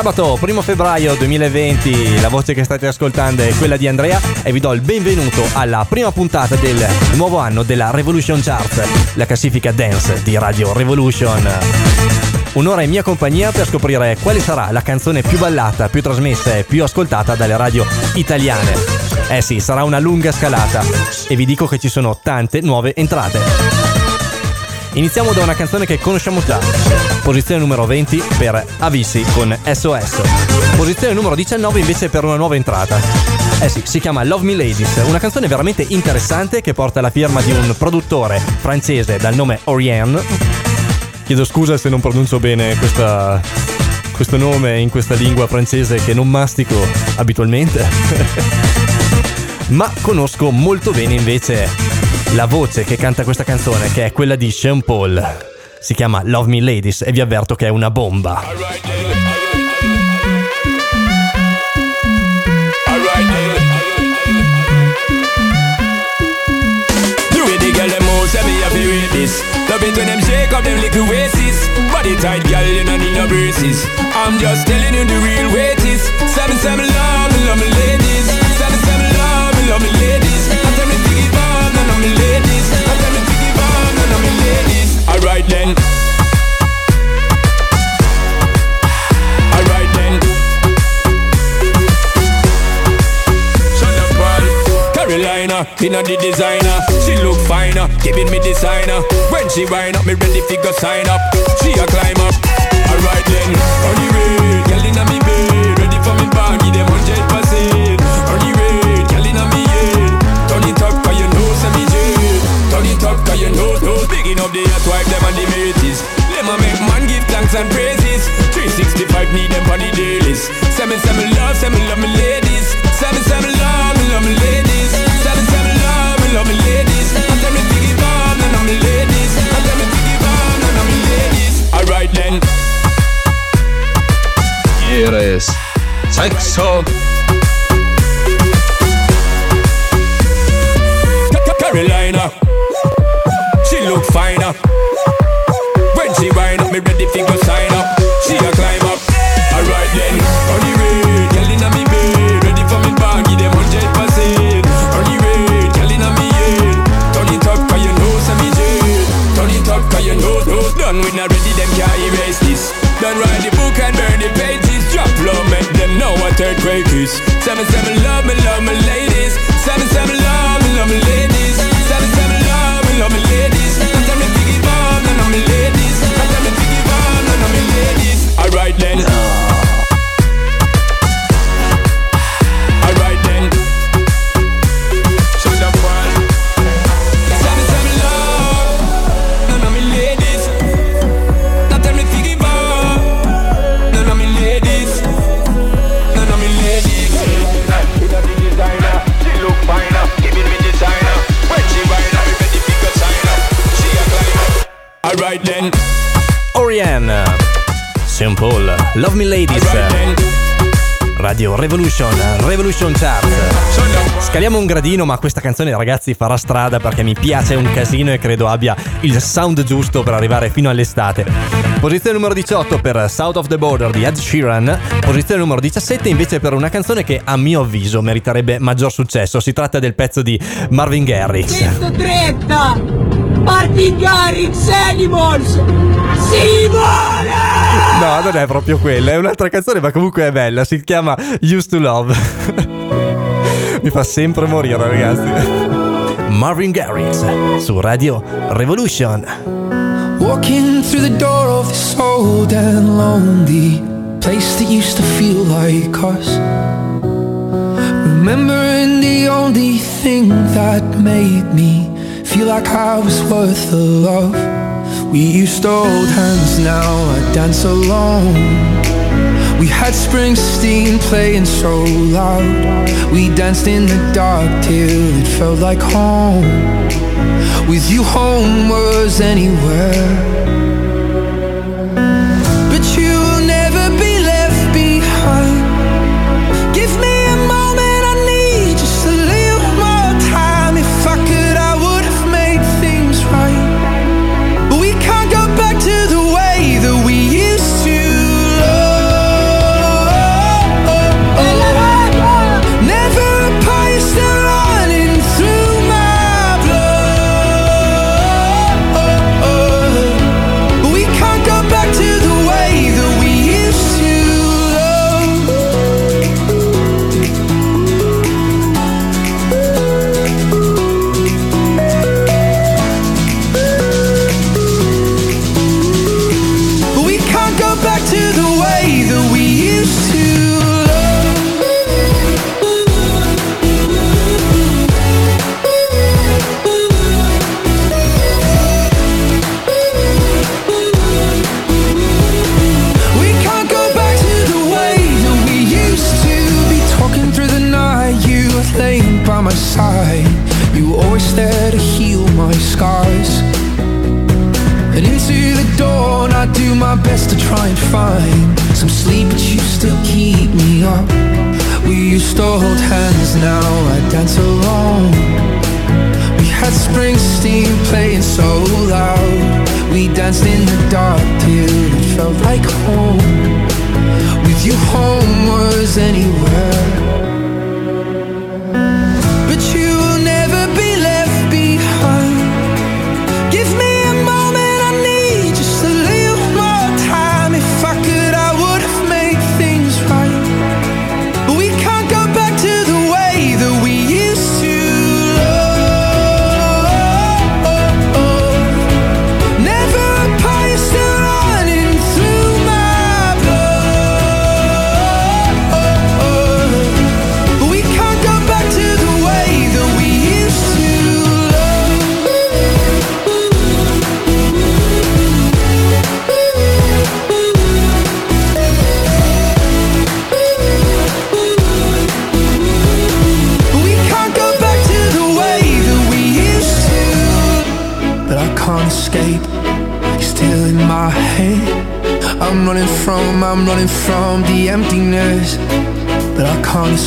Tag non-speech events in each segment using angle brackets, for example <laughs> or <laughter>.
Sabato 1 febbraio 2020, la voce che state ascoltando è quella di Andrea e vi do il benvenuto alla prima puntata del nuovo anno della Revolution Chart, la classifica dance di Radio Revolution. Un'ora in mia compagnia per scoprire quale sarà la canzone più ballata, più trasmessa e più ascoltata dalle radio italiane. Eh sì, sarà una lunga scalata e vi dico che ci sono tante nuove entrate. Iniziamo da una canzone che conosciamo già. Posizione numero 20 per Avisi con SOS. Posizione numero 19 invece per una nuova entrata. Eh sì, si chiama Love Me Ladies, una canzone veramente interessante che porta la firma di un produttore francese dal nome Oriane. Chiedo scusa se non pronuncio bene questa, questo nome in questa lingua francese che non mastico abitualmente. <laughs> Ma conosco molto bene invece la voce che canta questa canzone, che è quella di Sean Paul. Si chiama Love Me Ladies e vi avverto che è una bomba. Love it when them shake up them little waists Body tight, girl, you don't need no braces. I'm just telling you the real weight is. Seven, seven, love love ladies inna the designer She look finer, giving me designer. When she wind up, me ready fi go sign up. She a climb up Alright then, on the way Girl inna me bed, ready for me bag Give them hundred percent On the way, girl inna me head. Turn it up 'cause you know say me jet Turn it up 'cause you know, know. Picking up the hot wife them and the mateys Them a make man give thanks and praises. 365 need them on the dailies. Seven seven love, seven love me ladies. Seven seven love, me love me ladies ¿Quieres sexo? Carolina. She look finer. When she wind up, me ready fi go sign up. She a climb is. Seven seven love me, love me ladies. Love Me Ladies. Radio Revolution, Revolution Chart. Scaliamo un gradino, ma questa canzone, ragazzi, farà strada perché mi piace un casino e credo abbia il sound giusto per arrivare fino all'estate. Posizione numero 18 per South of the Border di Ed Sheeran. Posizione numero 17 invece per una canzone che a mio avviso meriterebbe maggior successo. Si tratta del pezzo di Marvin Garrix. Questo tretta! Martin Garrix Animals! Si vuole! No, non è proprio quella, è un'altra canzone, ma comunque è bella. Si chiama Used to Love. <laughs> Mi fa sempre morire, ragazzi. Marvin Garrix su Radio Revolution. Walking through the door of this old and lonely place that used to feel like us. Remembering the only thing that made me feel like I was worth the love. We used to hold hands, now I dance alone. We had Springsteen playing so loud. We danced in the dark till it felt like home. With you, home was anywhere.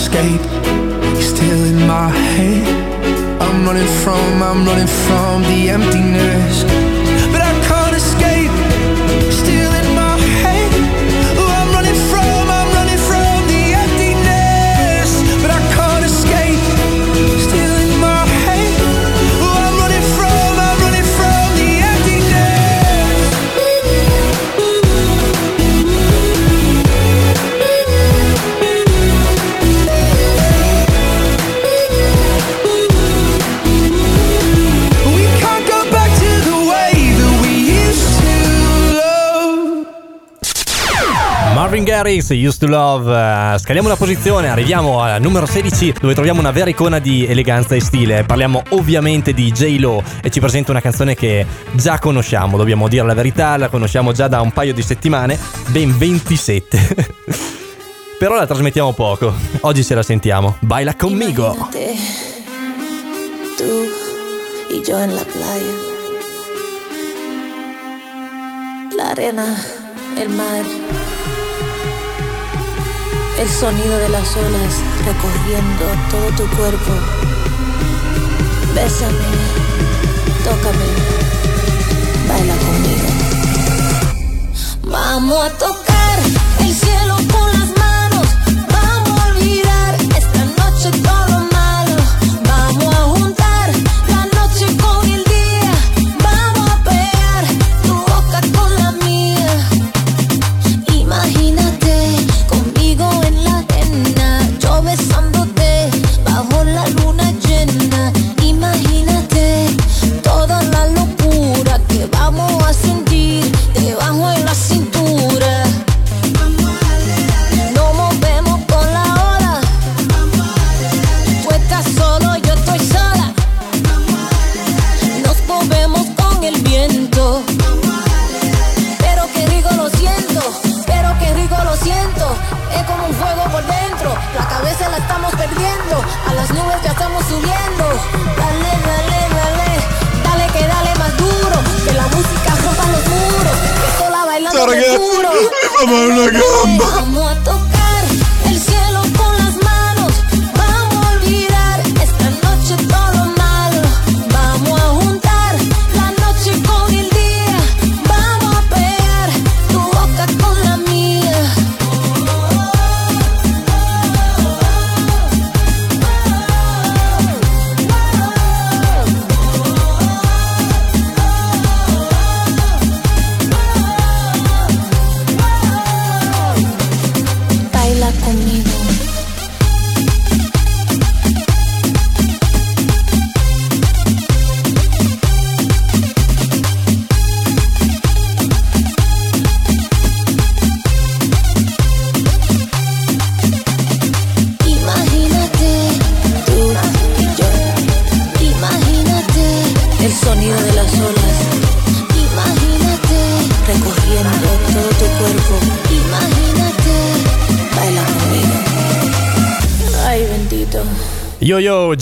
escape. He's still in my head. I'm running from, I'm running from the empty Harris, Used to Love. Eh, scaliamo la posizione, arriviamo al numero 16 dove troviamo una vera icona di eleganza e stile. Parliamo ovviamente di J-Lo e ci presenta una canzone che già conosciamo, dobbiamo dire la verità, la conosciamo già da un paio di settimane, ben 27. <laughs> Però la trasmettiamo poco. Oggi se la sentiamo. Baila conmigo. Imagínate, tú y la playa. L'arena, il mare. el sonido de las olas recorriendo todo tu cuerpo. Bésame, tócame, baila conmigo. Vamos a tocar. una gamba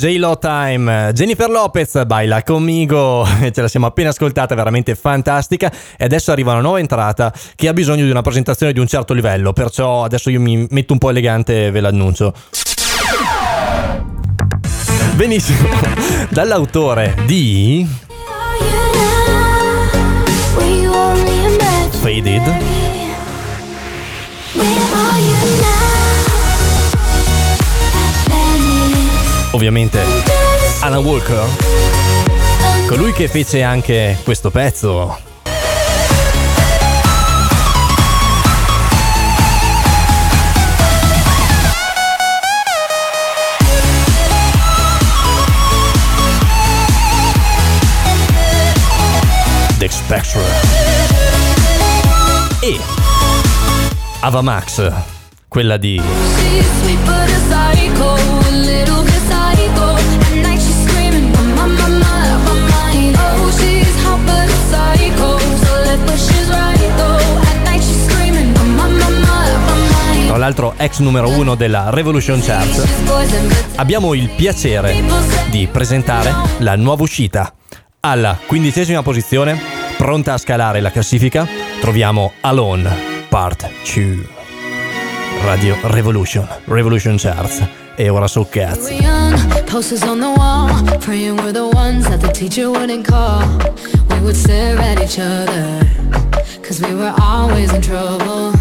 J-Lo Time, Jennifer Lopez, baila conmigo, <laughs> ce la siamo appena ascoltata, veramente fantastica e adesso arriva una nuova entrata che ha bisogno di una presentazione di un certo livello, perciò adesso io mi metto un po' elegante e ve l'annuncio. Benissimo, <laughs> dall'autore di Faded ovviamente Alan Walker, colui che fece anche questo pezzo. The Spectre. E Avamax, quella di l'altro ex numero uno della Revolution Chart, abbiamo il piacere di presentare la nuova uscita. Alla quindicesima posizione, pronta a scalare la classifica, troviamo Alone Part 2. Radio Revolution, Revolution Charts. E ora so cazzo. Posters on the wall, praying we're the ones that the teacher wouldn't call. We would stare at each other, cause we were always in trouble.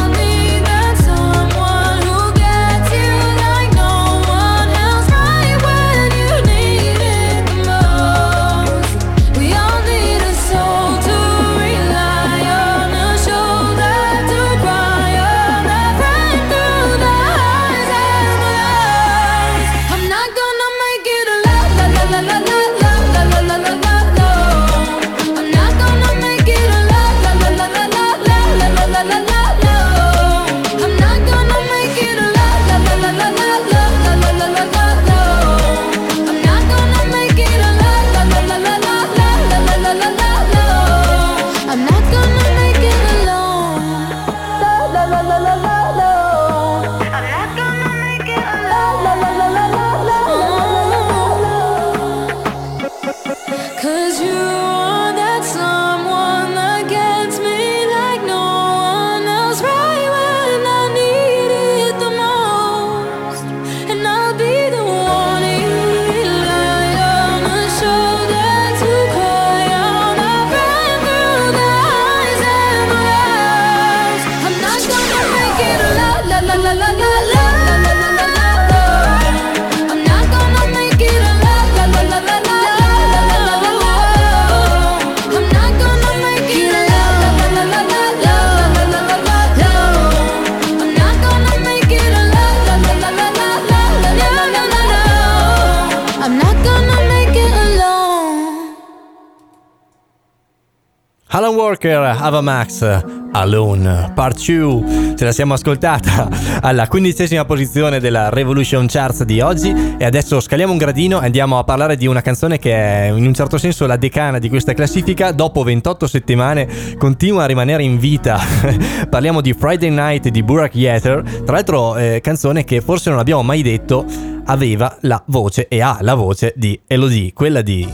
Alan Walker, Ava Max, Alone, Part 2, ce la siamo ascoltata <laughs> alla quindicesima posizione della Revolution Charts di oggi. E adesso scaliamo un gradino e andiamo a parlare di una canzone che è in un certo senso la decana di questa classifica, dopo 28 settimane continua a rimanere in vita, <laughs> parliamo di Friday Night di Burak Yeter, tra l'altro eh, canzone che forse non abbiamo mai detto aveva la voce e ha la voce di Elodie, quella di...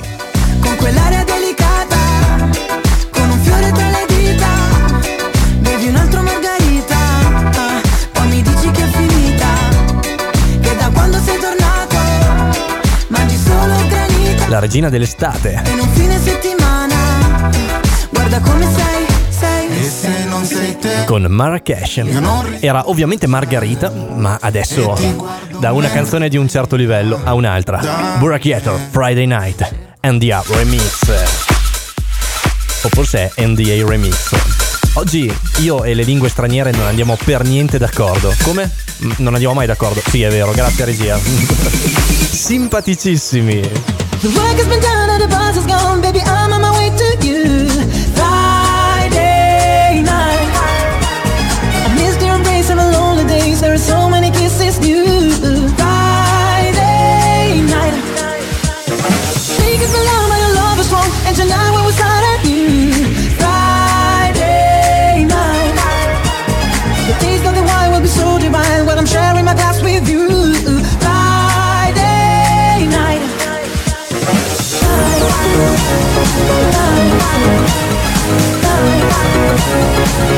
Con quell'aria delicata, la regina dell'estate. in un fine settimana Guarda come sei, sei E se non sei te con Marrakesh. Era ovviamente Margarita, ma adesso da una canzone di un certo livello a un'altra. Burachiator, Friday Night, NDA Remix. O forse è NDA Remix. Oggi io e le lingue straniere non andiamo per niente d'accordo. Come? Non andiamo mai d'accordo. Sì, è vero, grazie regia. <laughs> Simpaticissimi. The work has been done and the bus is gone, baby. I'm on my way to you. Friday night. I missed your embrace of the lonely days. There are so many kisses new.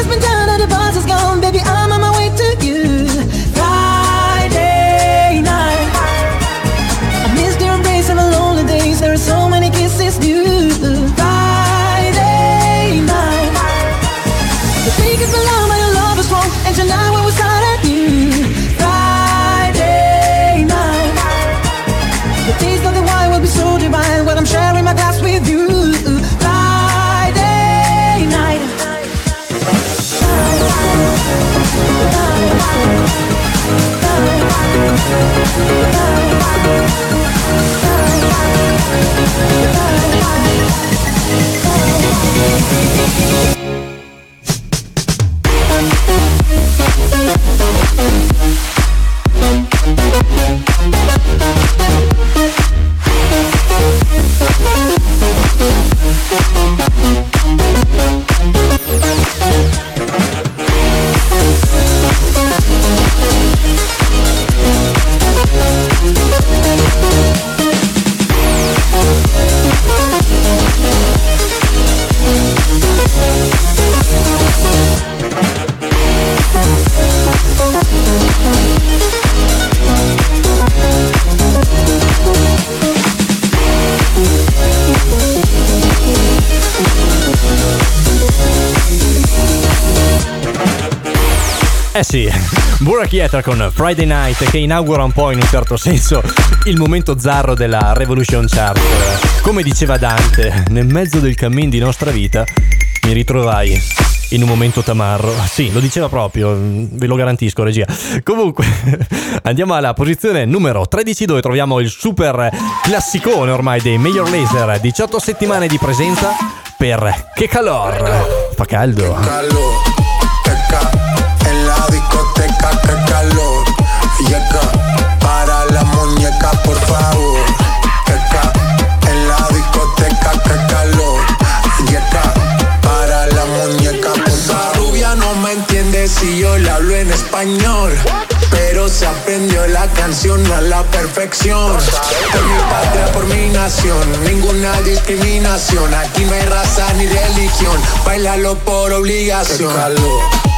has been Eh sì, Burak Yeter con Friday Night che inaugura un po' in un certo senso il momento zarro della Revolution Chart. Come diceva Dante, nel mezzo del cammin di nostra vita mi ritrovai in un momento tamarro. Sì, lo diceva proprio, ve lo garantisco regia. Comunque, <laughs> andiamo alla posizione numero 13 dove troviamo il super classicone ormai dei Major Laser, 18 settimane di presenza per Che Calor. Fa caldo. calor, que ca, en la que calor, llega para la muñeca por favor, que ca, en la discoteca que calor, llega para la muñeca por favor. Rubia no me entiende si yo le hablo en español. Pero se aprendió la canción a la perfección. Por mi patria, por mi nación, ninguna discriminación. Aquí no hay raza ni religión. Bailalo por obligación. Qué calor.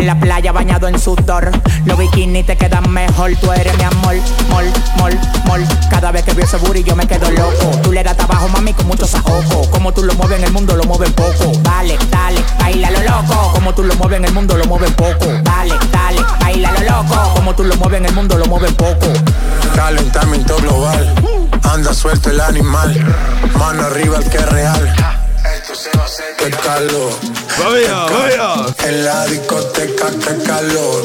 En la playa bañado en sudor. Los bikinis te quedan mejor. Tú eres mi amor, mol, mol, mol. Cada vez que veo ese booty yo me quedo loco. Tú le das trabajo, mami, con mucho saoco. Como tú lo mueves en el mundo, lo mueves poco. Dale, dale, baila lo loco. Como tú lo mueves en el mundo, lo mueves poco. Dale, dale, baila lo loco. Como tú lo mueves en el mundo, lo mueves poco. calentamiento global. Anda suelto el animal, mano arriba el que es real. Qué calor. En la discoteca, qué calor.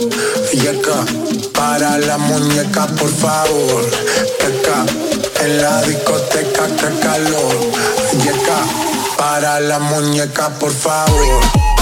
Yeca, para la muñeca, por favor. Yeca, en la discoteca, qué calor. Yeca, para la muñeca, por favor.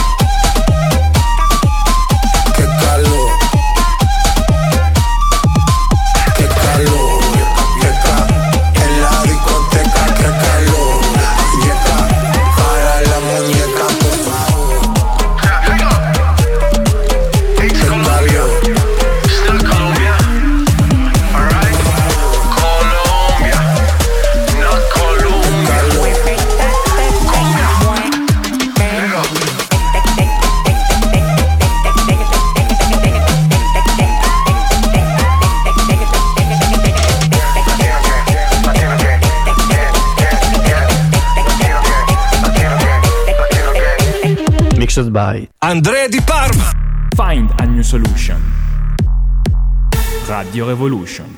Mixed by Andrea Di Parma. Find a new solution. Radio Revolution.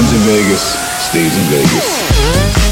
Happens in Vegas stays in Vegas.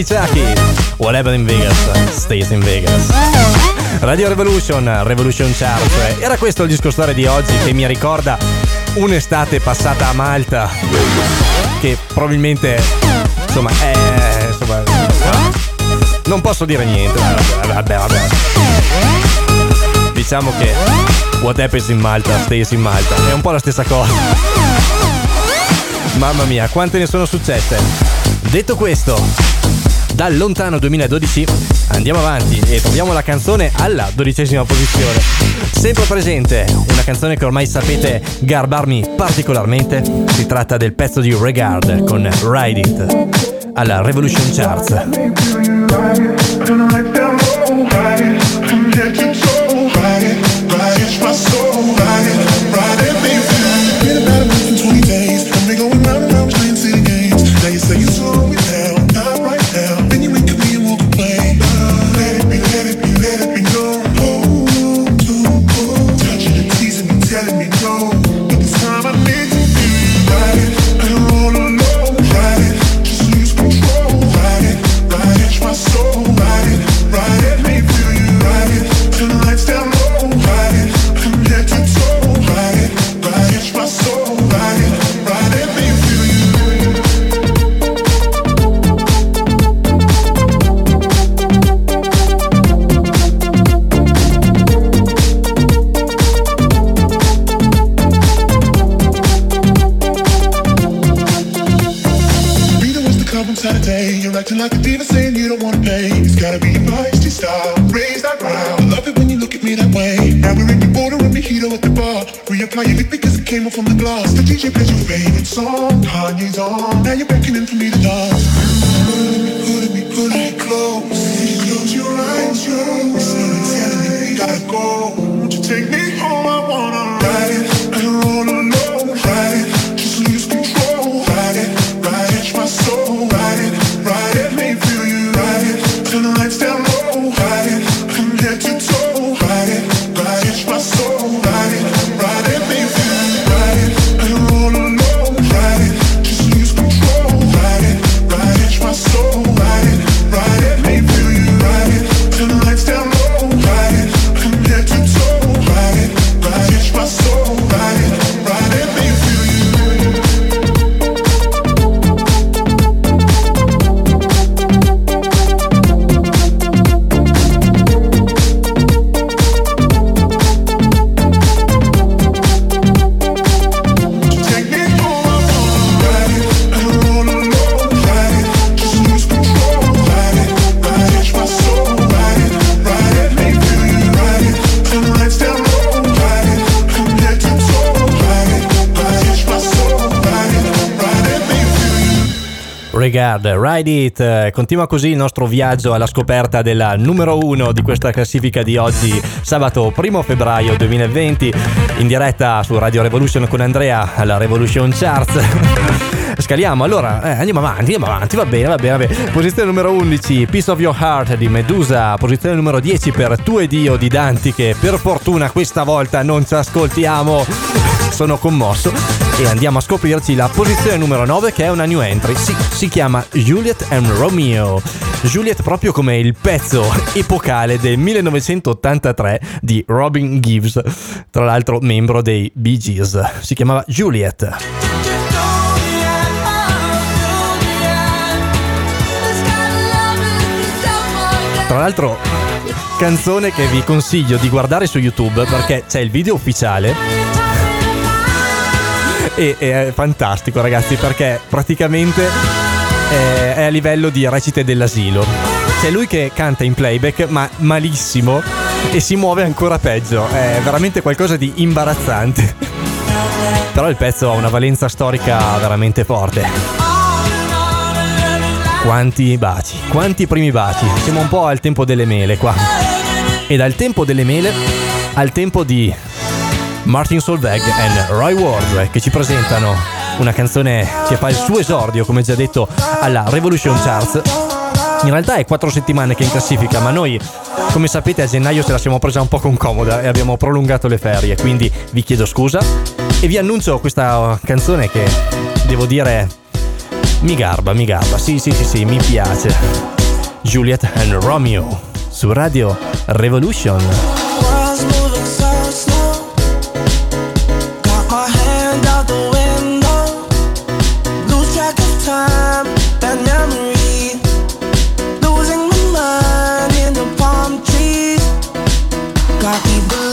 DJ Chucky. Whatever in Vegas, stays in Vegas. Radio Revolution, Revolution Chart. Era questo il disco storia di oggi che mi ricorda un'estate passata a Malta. Che probabilmente, insomma, è. Insomma, non posso dire niente. Vabbè, vabbè. Diciamo che what happens in Malta stays in Malta. È un po' la stessa cosa. Mamma mia, quante ne sono successe. Detto questo, dal lontano 2012 andiamo avanti e troviamo la canzone alla dodicesima posizione. Sempre presente, una canzone che ormai sapete garbarmi particolarmente. Si tratta del pezzo di Regard con Ride It alla Revolution Charts. Regard, Ride It. Continua così il nostro viaggio alla scoperta della numero uno di questa classifica di oggi, sabato 1 febbraio 2020, in diretta su Radio Revolution con Andrea alla Revolution Charts. Scaliamo, allora eh, andiamo avanti, andiamo avanti, va bene, va bene, va bene. Posizione numero 11, Piece of Your Heart di Medusa. Posizione numero 10 per Tu e Dio di Danti, che per fortuna questa volta non ci ascoltiamo. Sono commosso. E andiamo a scoprirci la posizione numero 9 che è una new entry. Si, si chiama Juliet and Romeo. Juliet proprio come il pezzo <laughs> epocale del 1983 di Robin Gibbs, tra l'altro membro dei Bee Gees. Si chiamava Juliet. Tra l'altro, canzone che vi consiglio di guardare su YouTube perché c'è il video ufficiale. E è fantastico, ragazzi, perché praticamente è, è a livello di recite dell'asilo. C'è lui che canta in playback, ma malissimo, e si muove ancora peggio. È veramente qualcosa di imbarazzante. <laughs> Però il pezzo ha una valenza storica veramente forte. Quanti baci, quanti primi baci. Siamo un po' al tempo delle mele qua. E dal tempo delle mele al tempo di Martin Solveig e Roy Ward eh, che ci presentano una canzone che fa il suo esordio, come già detto, alla Revolution Charts. In realtà è quattro settimane che è in classifica, ma noi, come sapete, a gennaio ce la siamo presa un po' con comoda e abbiamo prolungato le ferie, quindi vi chiedo scusa e vi annuncio questa canzone che devo dire mi garba, mi garba. Sì, sì, sì, sì, mi piace. Juliet and Romeo su Radio Revolution. Got people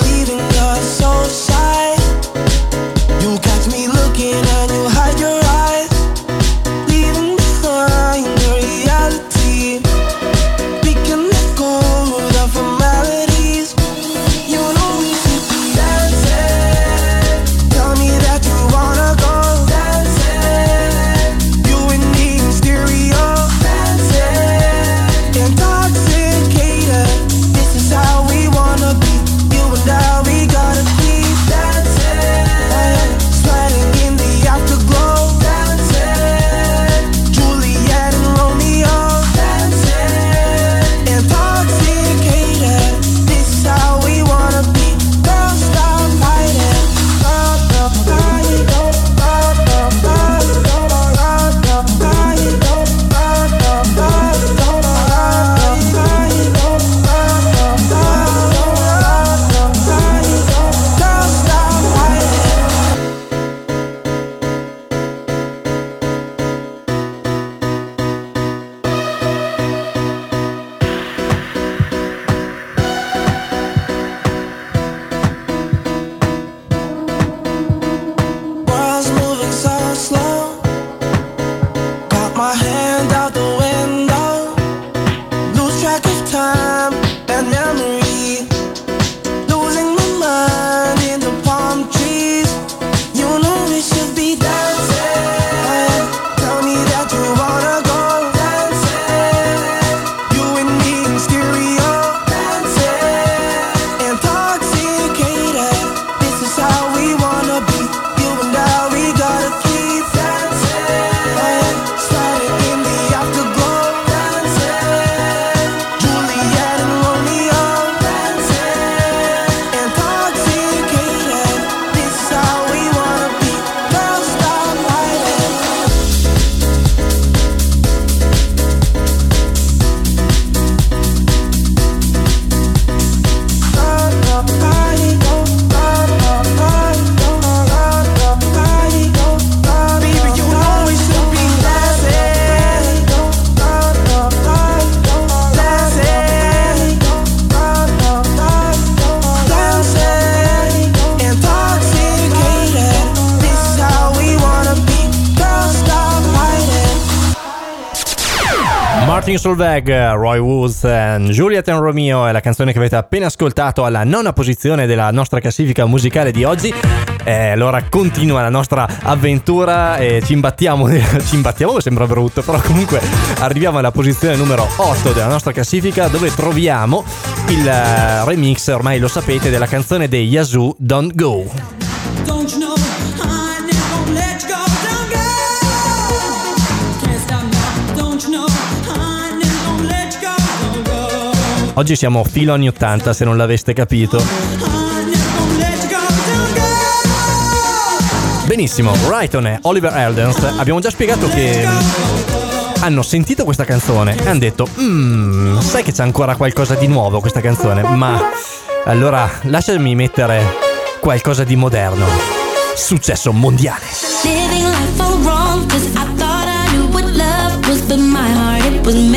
Morning sul Roy Woods, Juliet and Romeo è la canzone che avete appena ascoltato alla nona posizione della nostra classifica musicale di oggi. E allora continua la nostra avventura e ci imbattiamo, <laughs> ci imbattiamo sembra brutto, però comunque arriviamo alla posizione numero 8 della nostra classifica dove troviamo il eh, remix, ormai lo sapete, della canzone dei Yazoo Don't Go. Oggi siamo filo anni 80 se non l'aveste capito. Benissimo, Brighton e Oliver Eldens abbiamo già spiegato che hanno sentito questa canzone e hanno detto mmm, sai che c'è ancora qualcosa di nuovo questa canzone, ma allora lasciami mettere qualcosa di moderno. Successo mondiale. Living life all wrong, cause I thought I knew what love was, but my heart it was.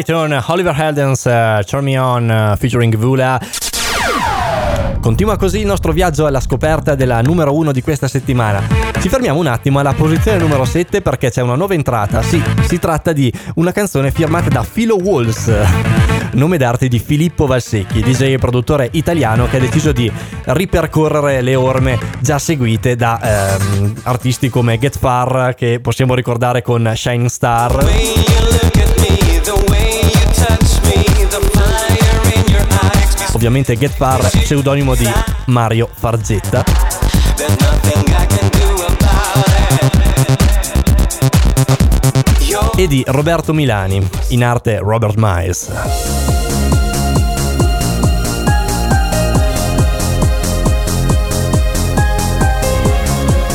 Right on Oliver Heldens, uh, Turn Me On uh, featuring Vula. Continua così il nostro viaggio alla scoperta della numero 1 di questa settimana. Ci fermiamo un attimo alla posizione numero 7 perché c'è una nuova entrata. Sì, si tratta di una canzone firmata da Philo Walls, nome d'arte di Filippo Valsecchi, DJ e produttore italiano che ha deciso di ripercorrere le orme già seguite da ehm, artisti come Get Far, che possiamo ricordare con Shining Star. Ovviamente Get Far, pseudonimo di Mario Farzetta. E di Roberto Milani, in arte Robert Miles.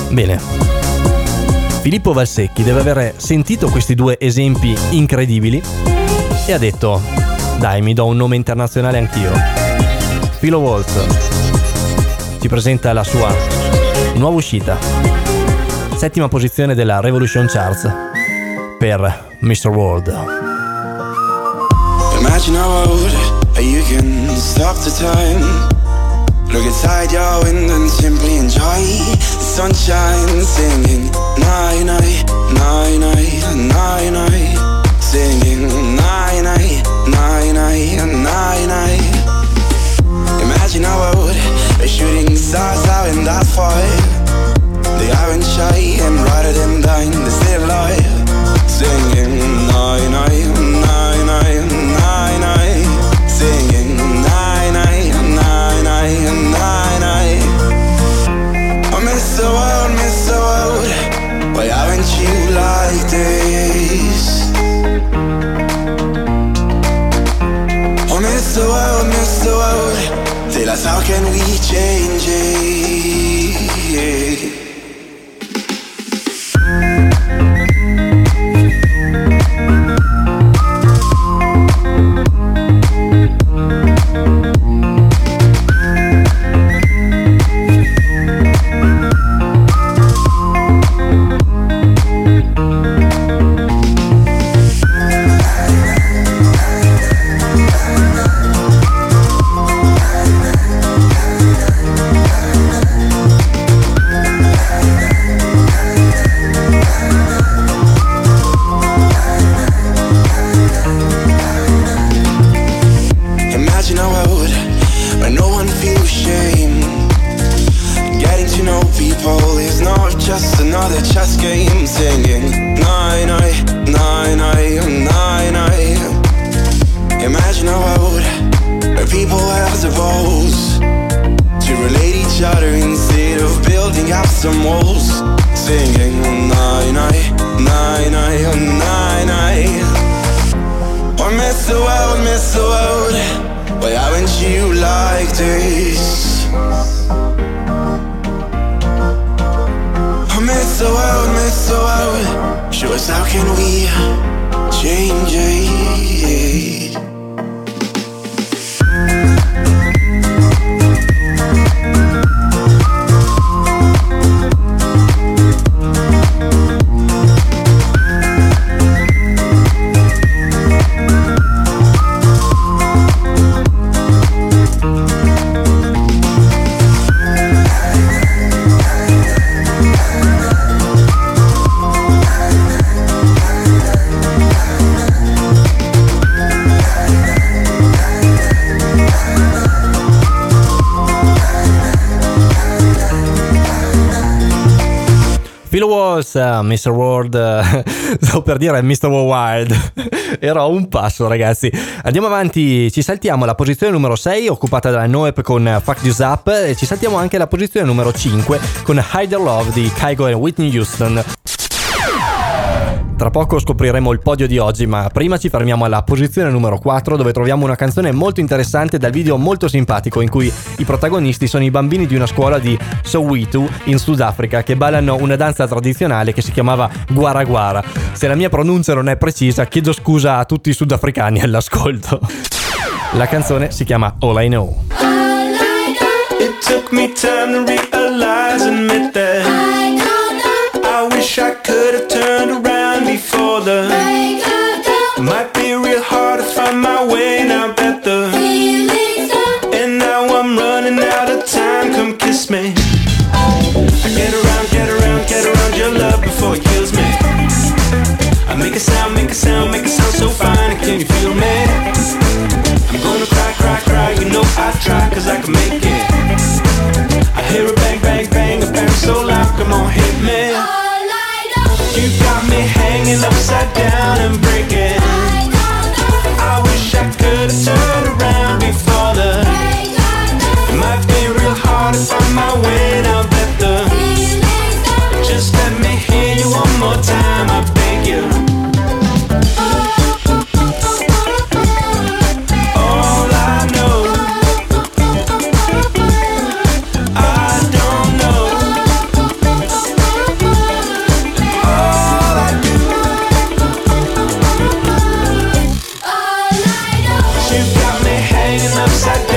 Bene. Filippo Valsecchi deve aver sentito questi due esempi incredibili e ha detto dai mi do un nome internazionale anch'io. Philo Waltz ci presenta la sua nuova uscita. Settima posizione della Revolution Charts per Mr. World. Imagine how old you can stop the time. Look inside your window and simply enjoy the sunshine. Singing night night, night night, night night. Singing night night, night night, night night. Imagine how old they're shooting stars out in that fire. They aren't shy and rather than dying, they stay alive. Singing night, night us how can we change it? Walls, uh, Mr. World, uh, <laughs> stavo per dire Mr. Worldwide. <laughs> Ero un passo, ragazzi. Andiamo avanti, ci saltiamo alla posizione numero 6, occupata dalla Noep con uh, Fuck This Up, e ci saltiamo anche alla posizione numero 5 con Hider Love di Kygo e Whitney Houston. Tra poco scopriremo il podio di oggi, ma prima ci fermiamo alla posizione numero 4 dove troviamo una canzone molto interessante dal video molto simpatico in cui i protagonisti sono i bambini di una scuola di Soweto in Sudafrica che ballano una danza tradizionale che si chiamava Guara Guara. Se la mia pronuncia non è precisa, chiedo scusa a tutti i sudafricani all'ascolto. La canzone si chiama All I Know. It took me sound, make a sound, make a sound so fine, can you feel me? I'm gonna cry, cry, cry, you know I try, cause I can make it. I hear a bang, bang, bang, a bang so loud, come on, hit me. You got me hanging upside down me hanging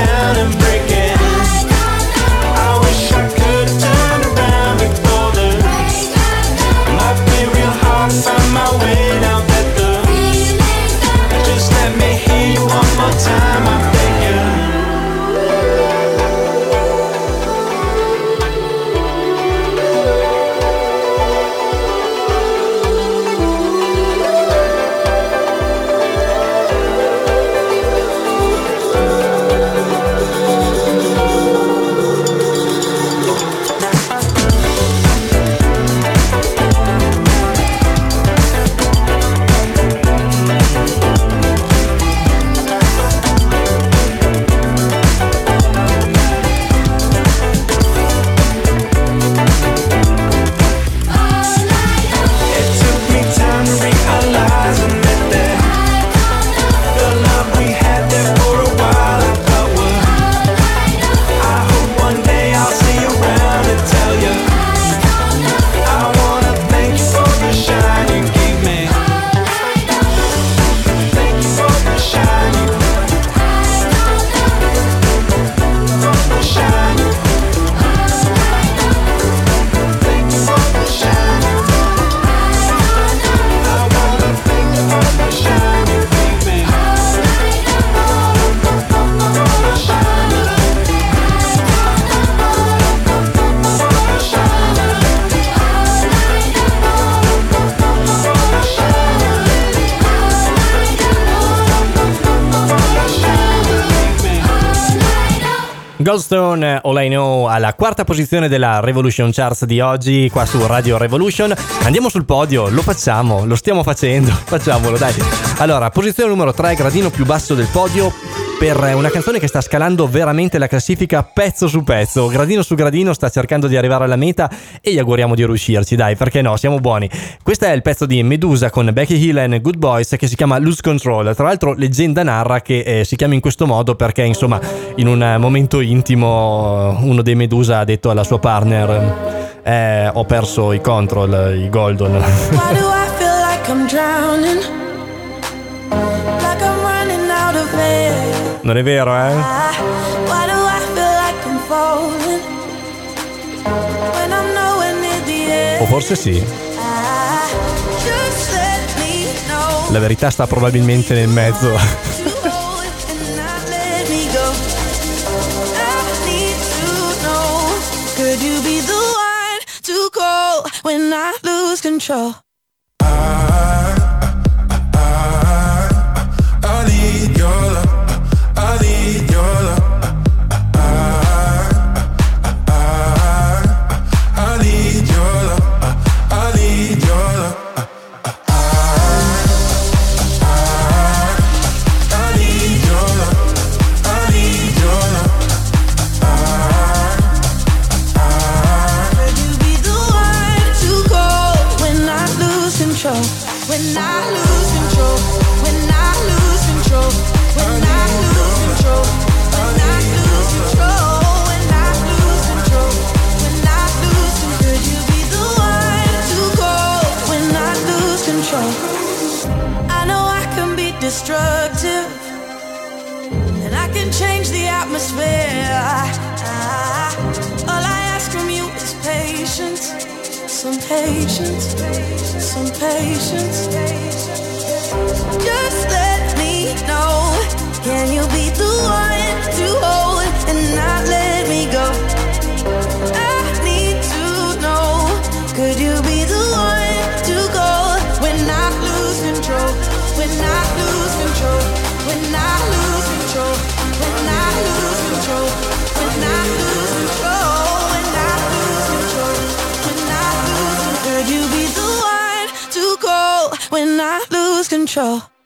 Goldstone All I Know alla quarta posizione della Revolution Charts di oggi qua su Radio Revolution. Andiamo sul podio, lo facciamo, lo stiamo facendo, <laughs> facciamolo dai. Allora, posizione numero 3, gradino più basso del podio per una canzone che sta scalando veramente la classifica pezzo su pezzo, gradino su gradino sta cercando di arrivare alla meta e gli auguriamo di riuscirci, dai, perché no, siamo buoni. Questo è il pezzo di Medusa con Becky Hill and Good Boys che si chiama Lose Control. Tra l'altro leggenda narra che eh, si chiama in questo modo perché insomma in un eh, momento intimo uno dei Medusa ha detto alla sua partner eh, ho perso i control, i golden. Why do I feel like I'm drowning? Non è vero, eh? Why do I feel like I'm falling? When I'm nowhere near the O forse sì. La verità sta probabilmente nel mezzo. Go. I call when I lose control? I need your love. destructive, and I can change the atmosphere. All I ask from you is patience, some patience, some patience. Just let me know. Can you be the one to hold and not let control?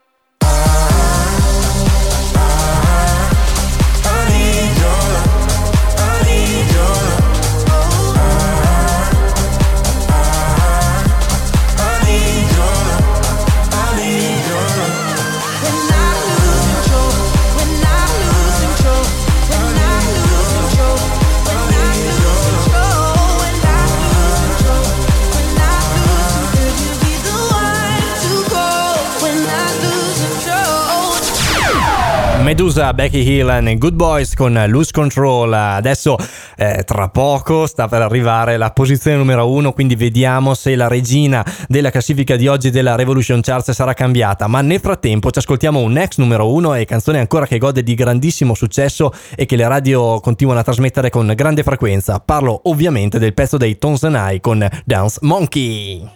Medusa, Becky Hill e Good Boys con Lose Control. Adesso, eh, tra poco, sta per arrivare la posizione numero uno, quindi vediamo se la regina della classifica di oggi della Revolution Charts sarà cambiata. Ma nel frattempo ci ascoltiamo un ex numero uno e canzone ancora che gode di grandissimo successo e che le radio continuano a trasmettere con grande frequenza. Parlo ovviamente del pezzo dei Tones and I con Dance Monkey.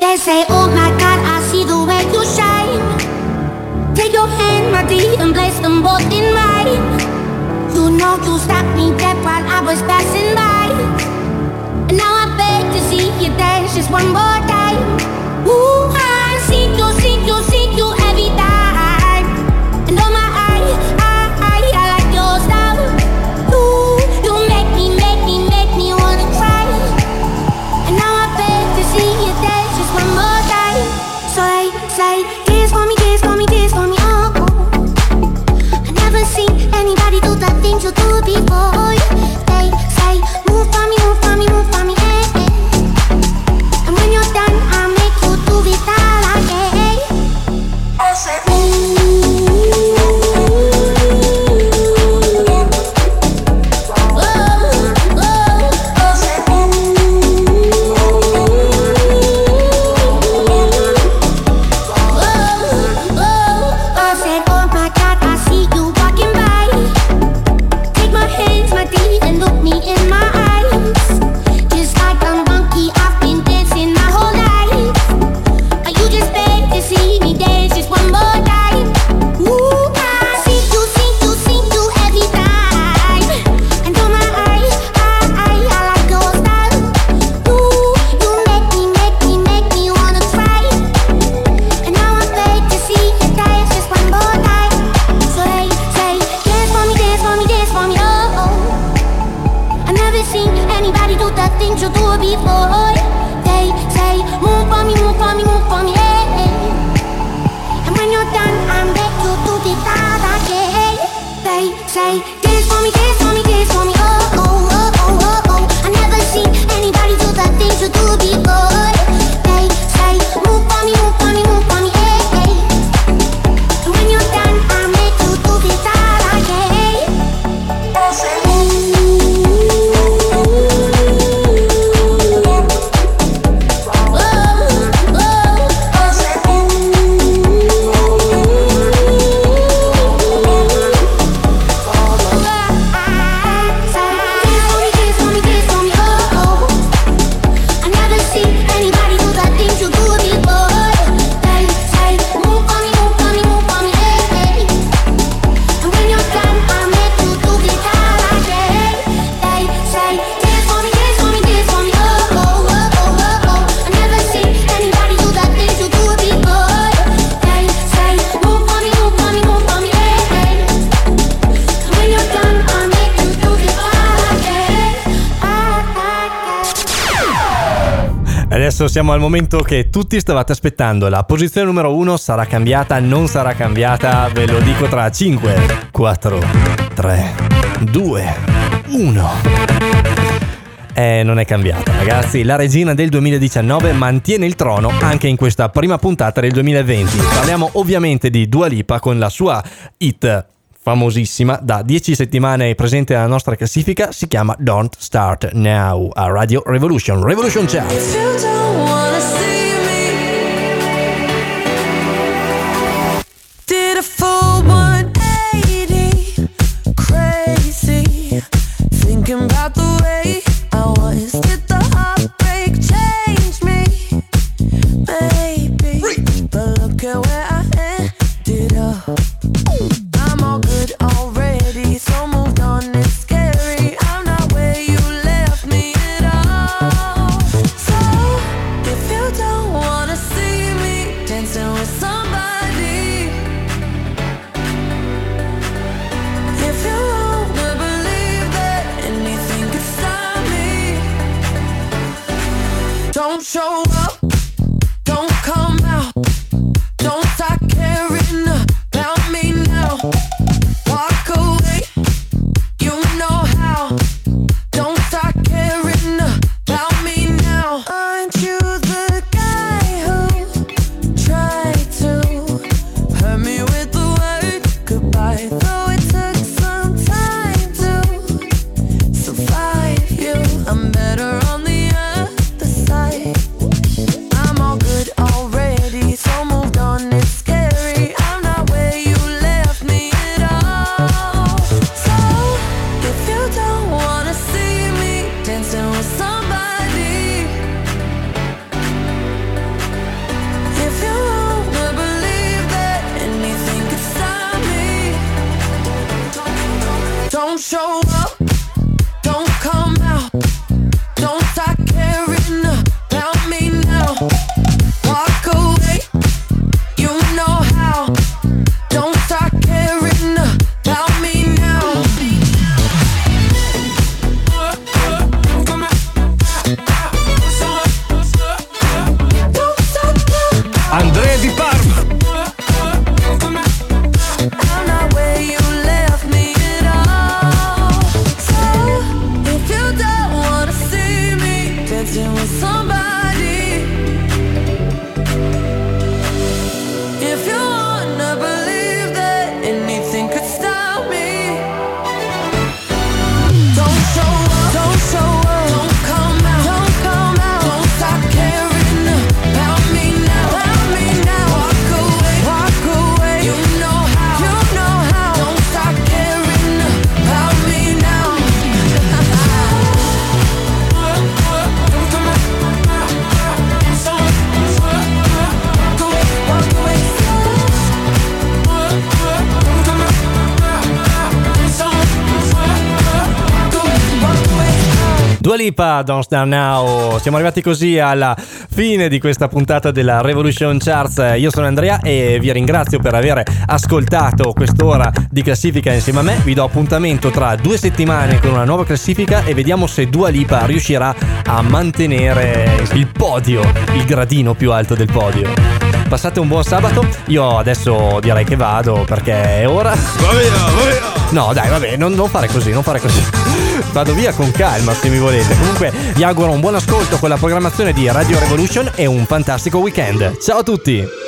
They say, oh my God, I see the way hand, and place them both in mine. You know you stopped me dead while I was passing by. And now I beg to see you dance just one more time. Ooh, you do Adesso siamo al momento che tutti stavate aspettando. La posizione numero uno sarà cambiata, non sarà cambiata, ve lo dico tra 5, 4, 3, 2, 1. Eh, non è cambiata, ragazzi. La regina del 2019 mantiene il trono anche in questa prima puntata del 2020. Parliamo ovviamente di Dua Lipa con la sua hit famosissima, da 10 settimane presente nella nostra classifica, si chiama Don't Start Now a Radio Revolution. Revolution Chart. Dua Lipa, Don't Start Now. Siamo arrivati così alla fine di questa puntata della Revolution Charts. Io sono Andrea e vi ringrazio per aver ascoltato quest'ora di classifica insieme a me. Vi do appuntamento tra due settimane con una nuova classifica e vediamo se Dua Lipa riuscirà a mantenere il podio, il gradino più alto del podio. Passate un buon sabato. Io adesso direi che vado perché è ora. Va via, va via. No, dai, vabbè, non, non fare così, non fare così. Vado via con calma se mi volete. Comunque, vi auguro un buon ascolto con la programmazione di Radio Revolution e un fantastico weekend. Ciao a tutti!